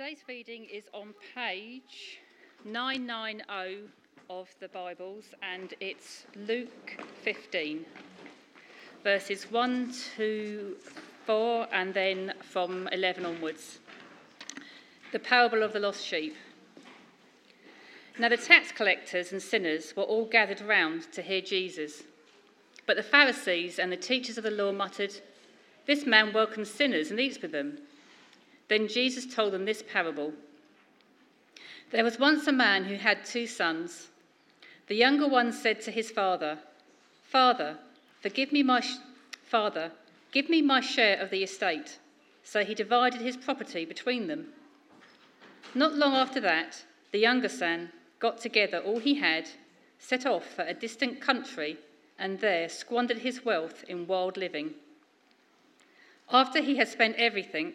Today's reading is on page 990 of the Bibles, and it's Luke 15, verses 1 to 4, and then from 11 onwards. The parable of the lost sheep. Now, the tax collectors and sinners were all gathered round to hear Jesus. But the Pharisees and the teachers of the law muttered, This man welcomes sinners and eats with them. Then Jesus told them this parable There was once a man who had two sons. The younger one said to his father, Father, forgive me my sh- father, give me my share of the estate. So he divided his property between them. Not long after that, the younger son got together all he had, set off for a distant country, and there squandered his wealth in wild living. After he had spent everything,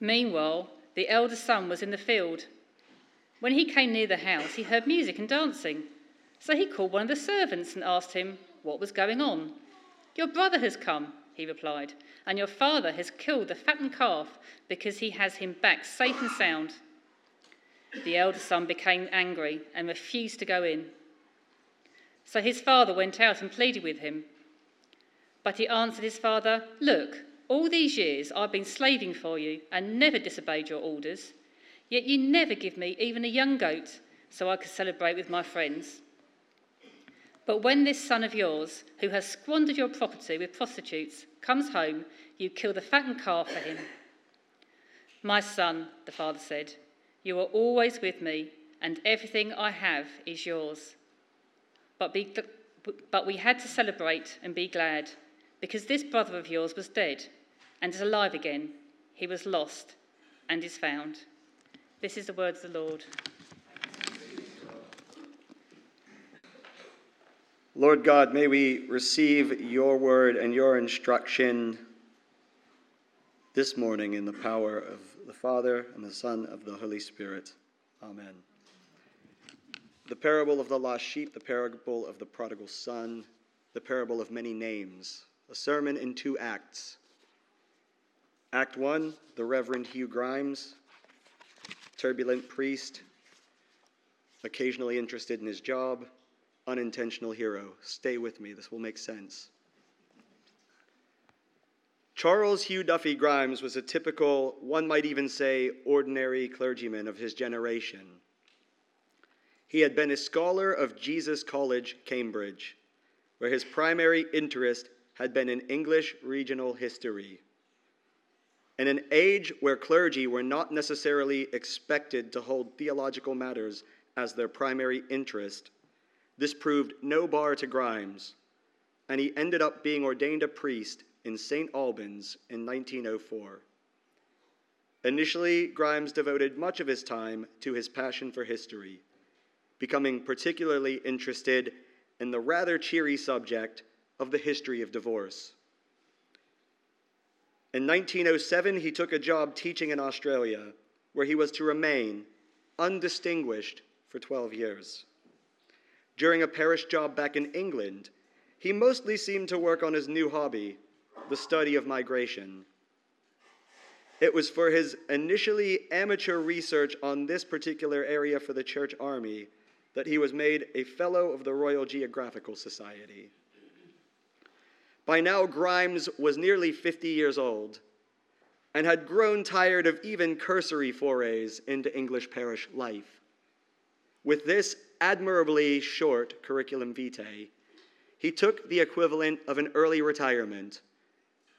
Meanwhile, the elder son was in the field. When he came near the house, he heard music and dancing. So he called one of the servants and asked him what was going on. Your brother has come, he replied, and your father has killed the fattened calf because he has him back safe and sound. The elder son became angry and refused to go in. So his father went out and pleaded with him. But he answered his father, Look, all these years I've been slaving for you and never disobeyed your orders, yet you never give me even a young goat so I could celebrate with my friends. But when this son of yours, who has squandered your property with prostitutes, comes home, you kill the fattened calf for him. My son, the father said, you are always with me, and everything I have is yours. But, be, but we had to celebrate and be glad, because this brother of yours was dead and is alive again. He was lost and is found. This is the word of the Lord. Lord God, may we receive your word and your instruction this morning in the power of the Father, and the Son, of the Holy Spirit. Amen. The parable of the lost sheep, the parable of the prodigal son, the parable of many names, a sermon in two acts. Act one, the Reverend Hugh Grimes, turbulent priest, occasionally interested in his job, unintentional hero. Stay with me, this will make sense. Charles Hugh Duffy Grimes was a typical, one might even say, ordinary clergyman of his generation. He had been a scholar of Jesus College, Cambridge, where his primary interest had been in English regional history. In an age where clergy were not necessarily expected to hold theological matters as their primary interest, this proved no bar to Grimes, and he ended up being ordained a priest in St. Albans in 1904. Initially, Grimes devoted much of his time to his passion for history, becoming particularly interested in the rather cheery subject of the history of divorce. In 1907, he took a job teaching in Australia, where he was to remain undistinguished for 12 years. During a parish job back in England, he mostly seemed to work on his new hobby, the study of migration. It was for his initially amateur research on this particular area for the Church Army that he was made a Fellow of the Royal Geographical Society. By now, Grimes was nearly 50 years old and had grown tired of even cursory forays into English parish life. With this admirably short curriculum vitae, he took the equivalent of an early retirement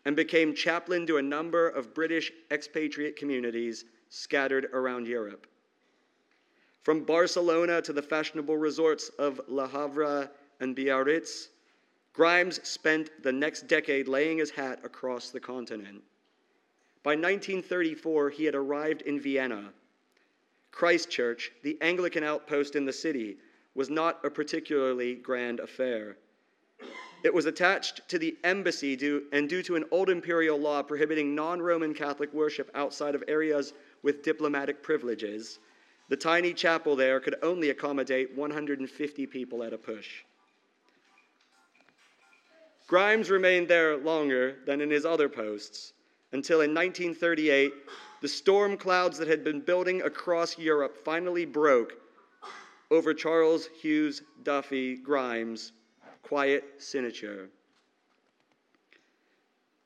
and became chaplain to a number of British expatriate communities scattered around Europe. From Barcelona to the fashionable resorts of Le Havre and Biarritz, Grimes spent the next decade laying his hat across the continent. By 1934, he had arrived in Vienna. Christchurch, the Anglican outpost in the city, was not a particularly grand affair. It was attached to the embassy due, and due to an old imperial law prohibiting non Roman Catholic worship outside of areas with diplomatic privileges, the tiny chapel there could only accommodate 150 people at a push. Grimes remained there longer than in his other posts until in 1938 the storm clouds that had been building across Europe finally broke over Charles Hughes Duffy Grimes' quiet signature.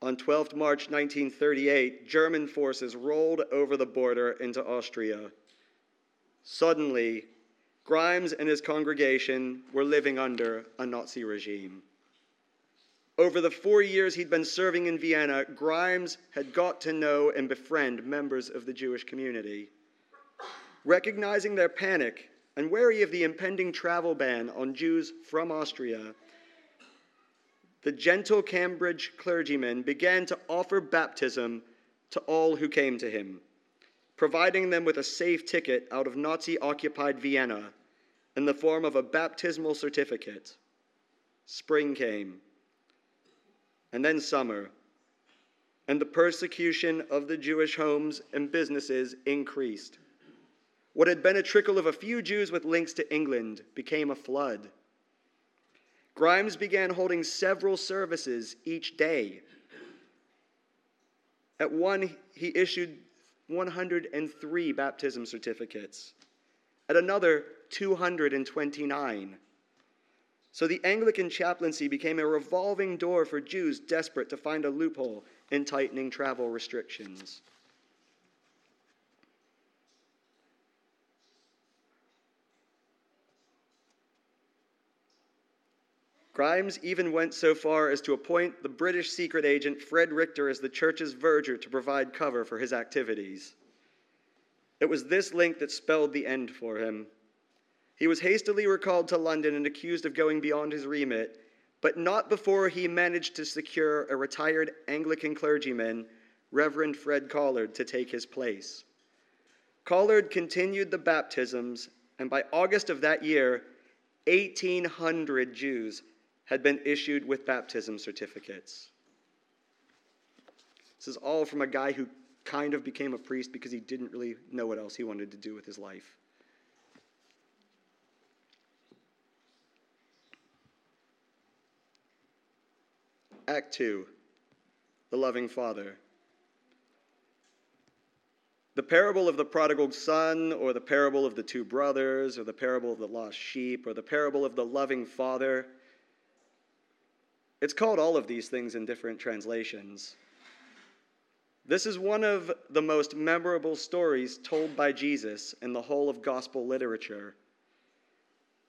On 12 March 1938, German forces rolled over the border into Austria. Suddenly, Grimes and his congregation were living under a Nazi regime. Over the four years he'd been serving in Vienna, Grimes had got to know and befriend members of the Jewish community. Recognizing their panic and wary of the impending travel ban on Jews from Austria, the gentle Cambridge clergyman began to offer baptism to all who came to him, providing them with a safe ticket out of Nazi occupied Vienna in the form of a baptismal certificate. Spring came, and then summer, and the persecution of the Jewish homes and businesses increased. What had been a trickle of a few Jews with links to England became a flood. Grimes began holding several services each day. At one, he issued 103 baptism certificates. At another, 229. So the Anglican chaplaincy became a revolving door for Jews desperate to find a loophole in tightening travel restrictions. Grimes even went so far as to appoint the British secret agent Fred Richter as the church's verger to provide cover for his activities. It was this link that spelled the end for him. He was hastily recalled to London and accused of going beyond his remit, but not before he managed to secure a retired Anglican clergyman, Reverend Fred Collard, to take his place. Collard continued the baptisms, and by August of that year, 1,800 Jews had been issued with baptism certificates. This is all from a guy who kind of became a priest because he didn't really know what else he wanted to do with his life. Act 2 The Loving Father. The parable of the prodigal son, or the parable of the two brothers, or the parable of the lost sheep, or the parable of the loving father it's called all of these things in different translations. This is one of the most memorable stories told by Jesus in the whole of gospel literature,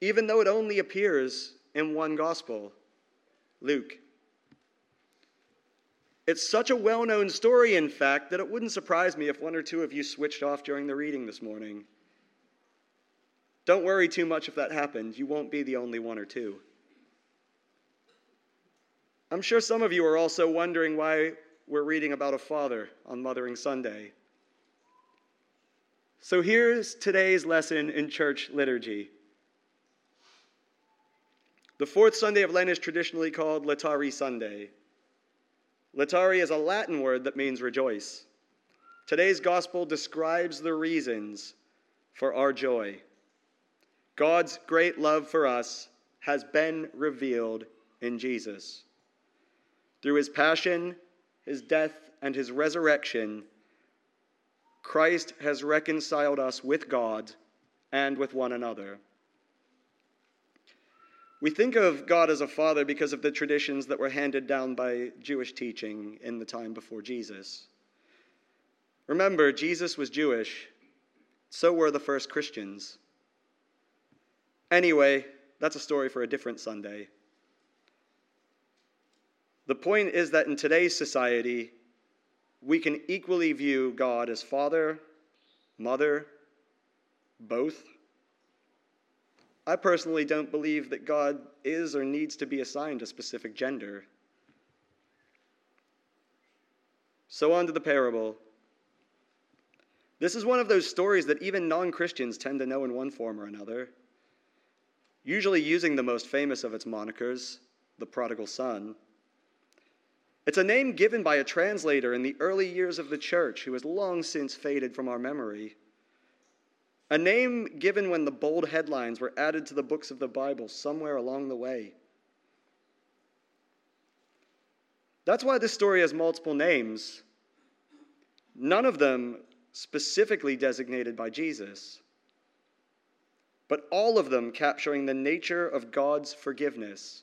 even though it only appears in one gospel, Luke. It's such a well known story, in fact, that it wouldn't surprise me if one or two of you switched off during the reading this morning. Don't worry too much if that happens. You won't be the only one or two. I'm sure some of you are also wondering why we're reading about a father on Mothering Sunday. So here's today's lesson in church liturgy. The fourth Sunday of Lent is traditionally called Laetare Sunday. Laetare is a Latin word that means rejoice. Today's gospel describes the reasons for our joy. God's great love for us has been revealed in Jesus. Through his passion, his death, and his resurrection, Christ has reconciled us with God and with one another. We think of God as a father because of the traditions that were handed down by Jewish teaching in the time before Jesus. Remember, Jesus was Jewish, so were the first Christians. Anyway, that's a story for a different Sunday. The point is that in today's society, we can equally view God as father, mother, both. I personally don't believe that God is or needs to be assigned a specific gender. So, on to the parable. This is one of those stories that even non Christians tend to know in one form or another, usually using the most famous of its monikers, the prodigal son. It's a name given by a translator in the early years of the church who has long since faded from our memory. A name given when the bold headlines were added to the books of the Bible somewhere along the way. That's why this story has multiple names. None of them specifically designated by Jesus, but all of them capturing the nature of God's forgiveness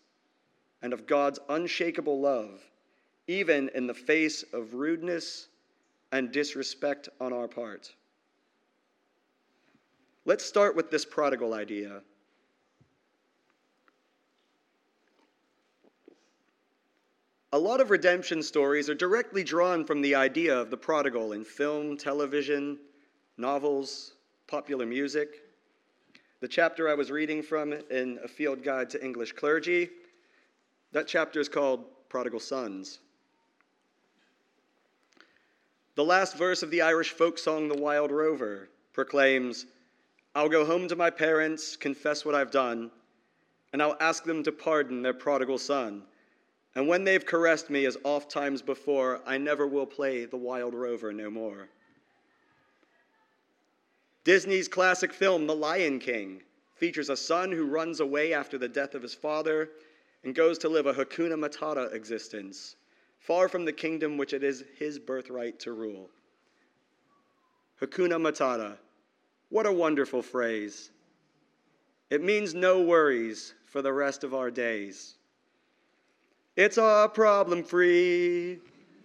and of God's unshakable love, even in the face of rudeness and disrespect on our part. Let's start with this prodigal idea. A lot of redemption stories are directly drawn from the idea of the prodigal in film, television, novels, popular music. The chapter I was reading from in A Field Guide to English Clergy, that chapter is called Prodigal Sons. The last verse of the Irish folk song, The Wild Rover, proclaims I'll go home to my parents, confess what I've done, and I'll ask them to pardon their prodigal son and when they've caressed me as oft times before, I never will play the wild rover no more. Disney's classic film, The Lion King, features a son who runs away after the death of his father and goes to live a Hakuna Matata existence, far from the kingdom which it is his birthright to rule. Hakuna Matata, what a wonderful phrase. It means no worries for the rest of our days. It's our problem free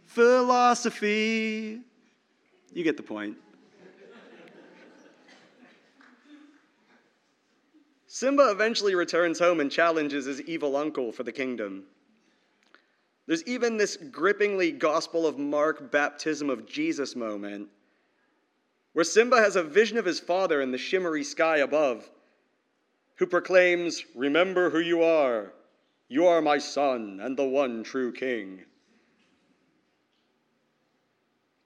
philosophy. You get the point. Simba eventually returns home and challenges his evil uncle for the kingdom. There's even this grippingly Gospel of Mark baptism of Jesus moment where Simba has a vision of his father in the shimmery sky above, who proclaims, Remember who you are. You are my son and the one true king.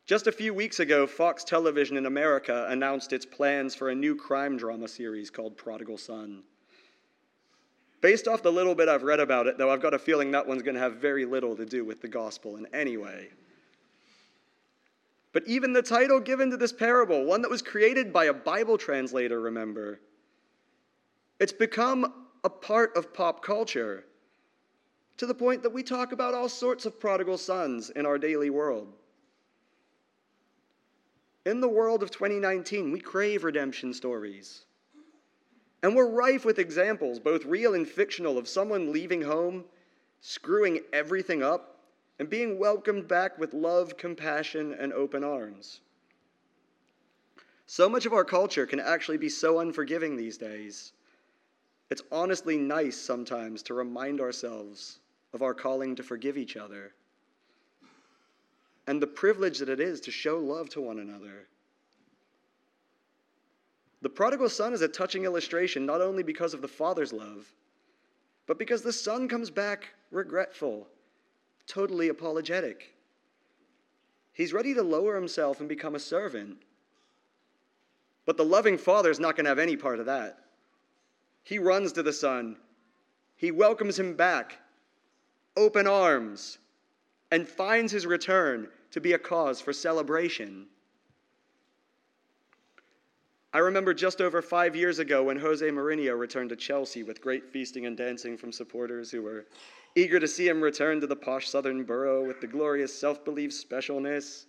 Just a few weeks ago, Fox Television in America announced its plans for a new crime drama series called Prodigal Son. Based off the little bit I've read about it, though, I've got a feeling that one's going to have very little to do with the gospel in any way. But even the title given to this parable, one that was created by a Bible translator, remember, it's become a part of pop culture to the point that we talk about all sorts of prodigal sons in our daily world. In the world of 2019, we crave redemption stories. And we're rife with examples, both real and fictional, of someone leaving home, screwing everything up, and being welcomed back with love, compassion, and open arms. So much of our culture can actually be so unforgiving these days. It's honestly nice sometimes to remind ourselves of our calling to forgive each other and the privilege that it is to show love to one another. The prodigal son is a touching illustration not only because of the father's love, but because the son comes back regretful, totally apologetic. He's ready to lower himself and become a servant. But the loving father is not going to have any part of that. He runs to the son, he welcomes him back, open arms, and finds his return to be a cause for celebration. I remember just over five years ago when Jose Mourinho returned to Chelsea with great feasting and dancing from supporters who were eager to see him return to the posh southern borough with the glorious self belief specialness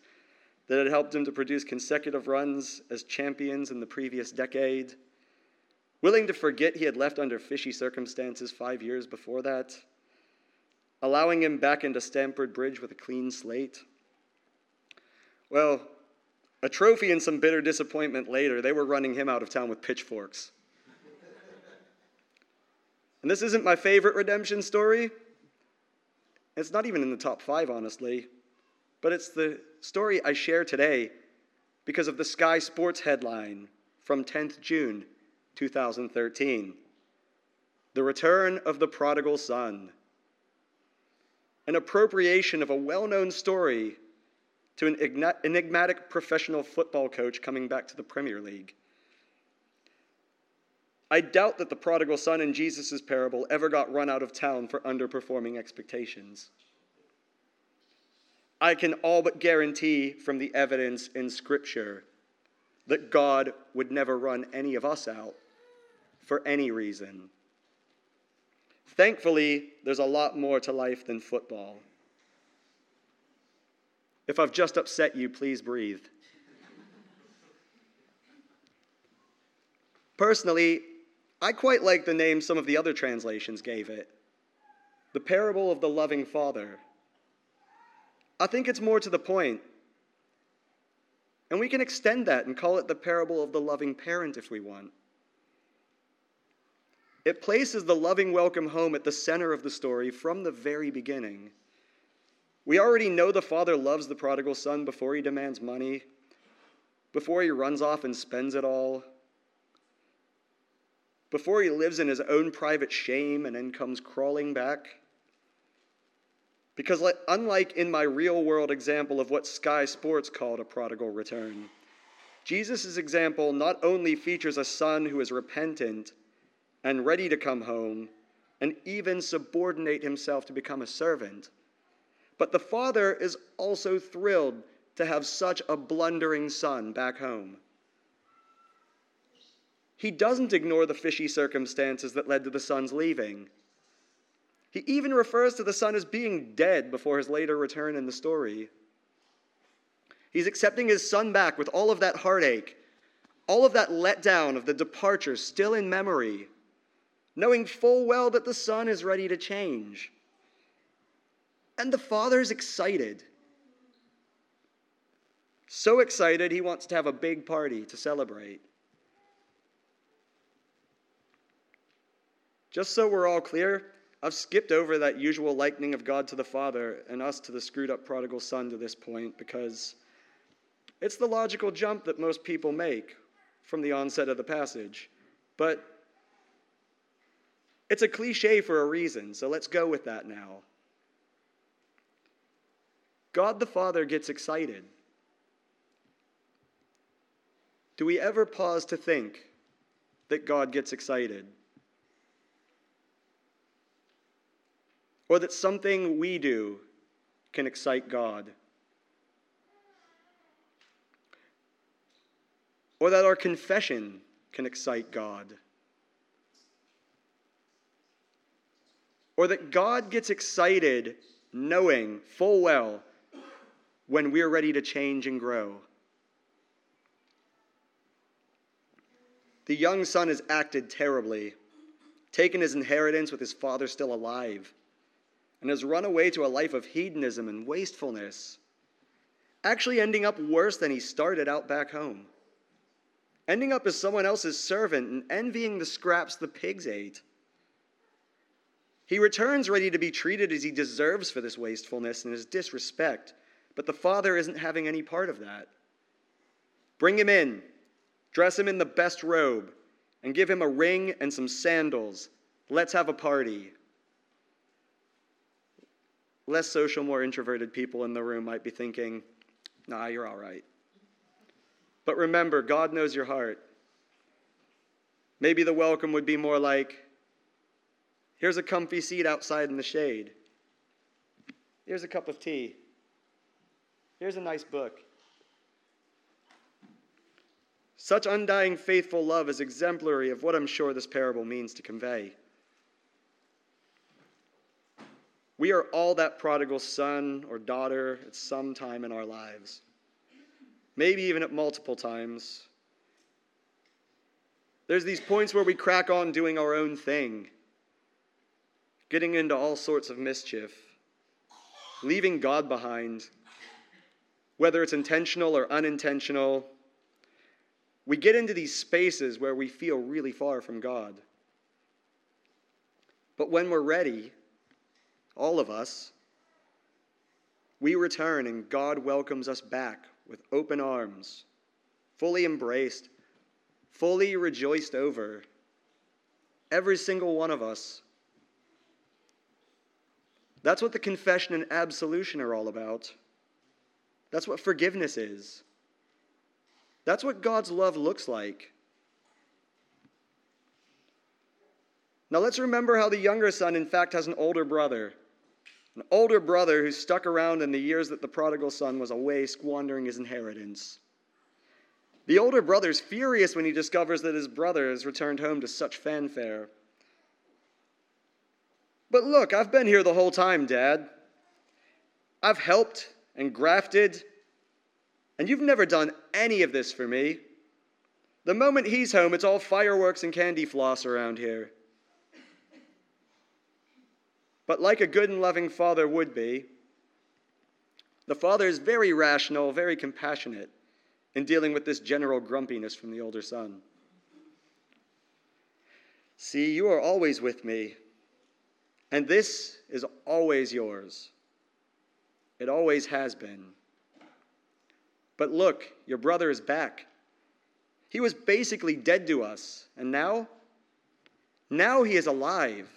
that had helped him to produce consecutive runs as champions in the previous decade. Willing to forget he had left under fishy circumstances five years before that, allowing him back into Stamford Bridge with a clean slate. Well, a trophy and some bitter disappointment later, they were running him out of town with pitchforks. and this isn't my favorite redemption story. It's not even in the top five, honestly, but it's the story I share today because of the Sky Sports headline from 10th June 2013 The Return of the Prodigal Son. An appropriation of a well known story to an enigmatic professional football coach coming back to the Premier League. I doubt that the prodigal son in Jesus' parable ever got run out of town for underperforming expectations. I can all but guarantee from the evidence in Scripture that God would never run any of us out for any reason. Thankfully, there's a lot more to life than football. If I've just upset you, please breathe. Personally, I quite like the name some of the other translations gave it the parable of the loving father. I think it's more to the point. And we can extend that and call it the parable of the loving parent if we want. It places the loving welcome home at the center of the story from the very beginning. We already know the father loves the prodigal son before he demands money, before he runs off and spends it all, before he lives in his own private shame and then comes crawling back. Because, unlike in my real world example of what Sky Sports called a prodigal return, Jesus' example not only features a son who is repentant and ready to come home and even subordinate himself to become a servant but the father is also thrilled to have such a blundering son back home. He doesn't ignore the fishy circumstances that led to the son's leaving. He even refers to the son as being dead before his later return in the story. He's accepting his son back with all of that heartache, all of that letdown of the departure still in memory, knowing full well that the son is ready to change. And the father's excited. So excited, he wants to have a big party to celebrate. Just so we're all clear, I've skipped over that usual likening of God to the Father and us to the screwed up prodigal son to this point because it's the logical jump that most people make from the onset of the passage. But it's a cliche for a reason, so let's go with that now. God the Father gets excited. Do we ever pause to think that God gets excited? Or that something we do can excite God? Or that our confession can excite God? Or that God gets excited knowing full well when we're ready to change and grow. The young son has acted terribly, taken his inheritance with his father still alive, and has run away to a life of hedonism and wastefulness, actually ending up worse than he started out back home, ending up as someone else's servant and envying the scraps the pigs ate. He returns ready to be treated as he deserves for this wastefulness and his disrespect but the father isn't having any part of that. Bring him in, dress him in the best robe, and give him a ring and some sandals. Let's have a party. Less social, more introverted people in the room might be thinking, nah, you're all right. But remember, God knows your heart. Maybe the welcome would be more like, here's a comfy seat outside in the shade. Here's a cup of tea. Here's a nice book. Such undying, faithful love is exemplary of what I'm sure this parable means to convey. We are all that prodigal son or daughter at some time in our lives, maybe even at multiple times. There's these points where we crack on doing our own thing, getting into all sorts of mischief, leaving God behind, whether it's intentional or unintentional. We get into these spaces where we feel really far from God. But when we're ready, all of us, we return and God welcomes us back with open arms, fully embraced, fully rejoiced over. Every single one of us. That's what the confession and absolution are all about. That's what forgiveness is. That's what God's love looks like. Now let's remember how the younger son, in fact, has an older brother. An older brother who stuck around in the years that the prodigal son was away squandering his inheritance. The older brother is furious when he discovers that his brother has returned home to such fanfare. But look, I've been here the whole time, Dad. I've helped and grafted, and you've never done any of this for me. The moment he's home, it's all fireworks and candy floss around here. But like a good and loving father would be, the father is very rational, very compassionate in dealing with this general grumpiness from the older son. See, you are always with me, and this is always yours. It always has been. But look, your brother is back. He was basically dead to us, and now? Now he is alive.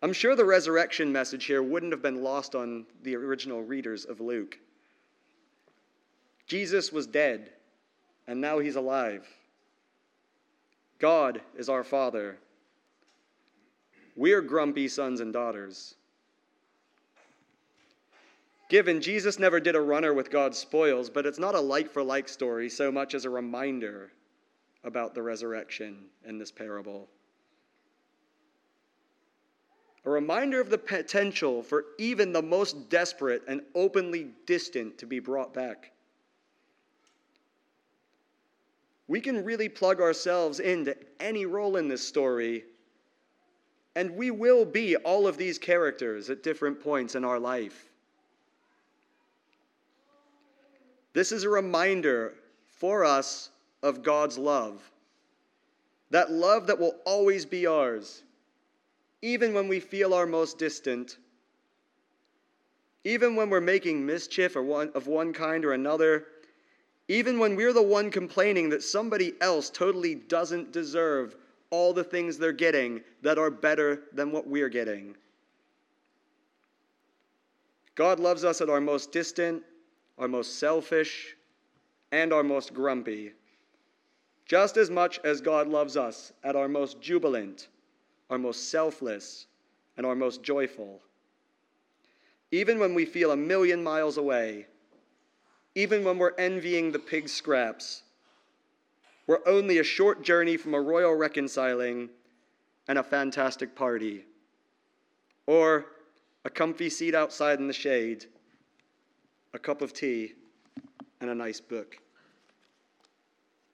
I'm sure the resurrection message here wouldn't have been lost on the original readers of Luke. Jesus was dead, and now he's alive. God is our Father. We're grumpy sons and daughters. Given, Jesus never did a runner with God's spoils, but it's not a like for like story so much as a reminder about the resurrection in this parable a reminder of the potential for even the most desperate and openly distant to be brought back. We can really plug ourselves into any role in this story, and we will be all of these characters at different points in our life. This is a reminder for us of God's love. That love that will always be ours even when we feel our most distant, even when we're making mischief of one kind or another, even when we're the one complaining that somebody else totally doesn't deserve all the things they're getting that are better than what we're getting. God loves us at our most distant, our most selfish, and our most grumpy, just as much as God loves us at our most jubilant our most selfless, and our most joyful. Even when we feel a million miles away, even when we're envying the pig scraps, we're only a short journey from a royal reconciling and a fantastic party, or a comfy seat outside in the shade, a cup of tea, and a nice book.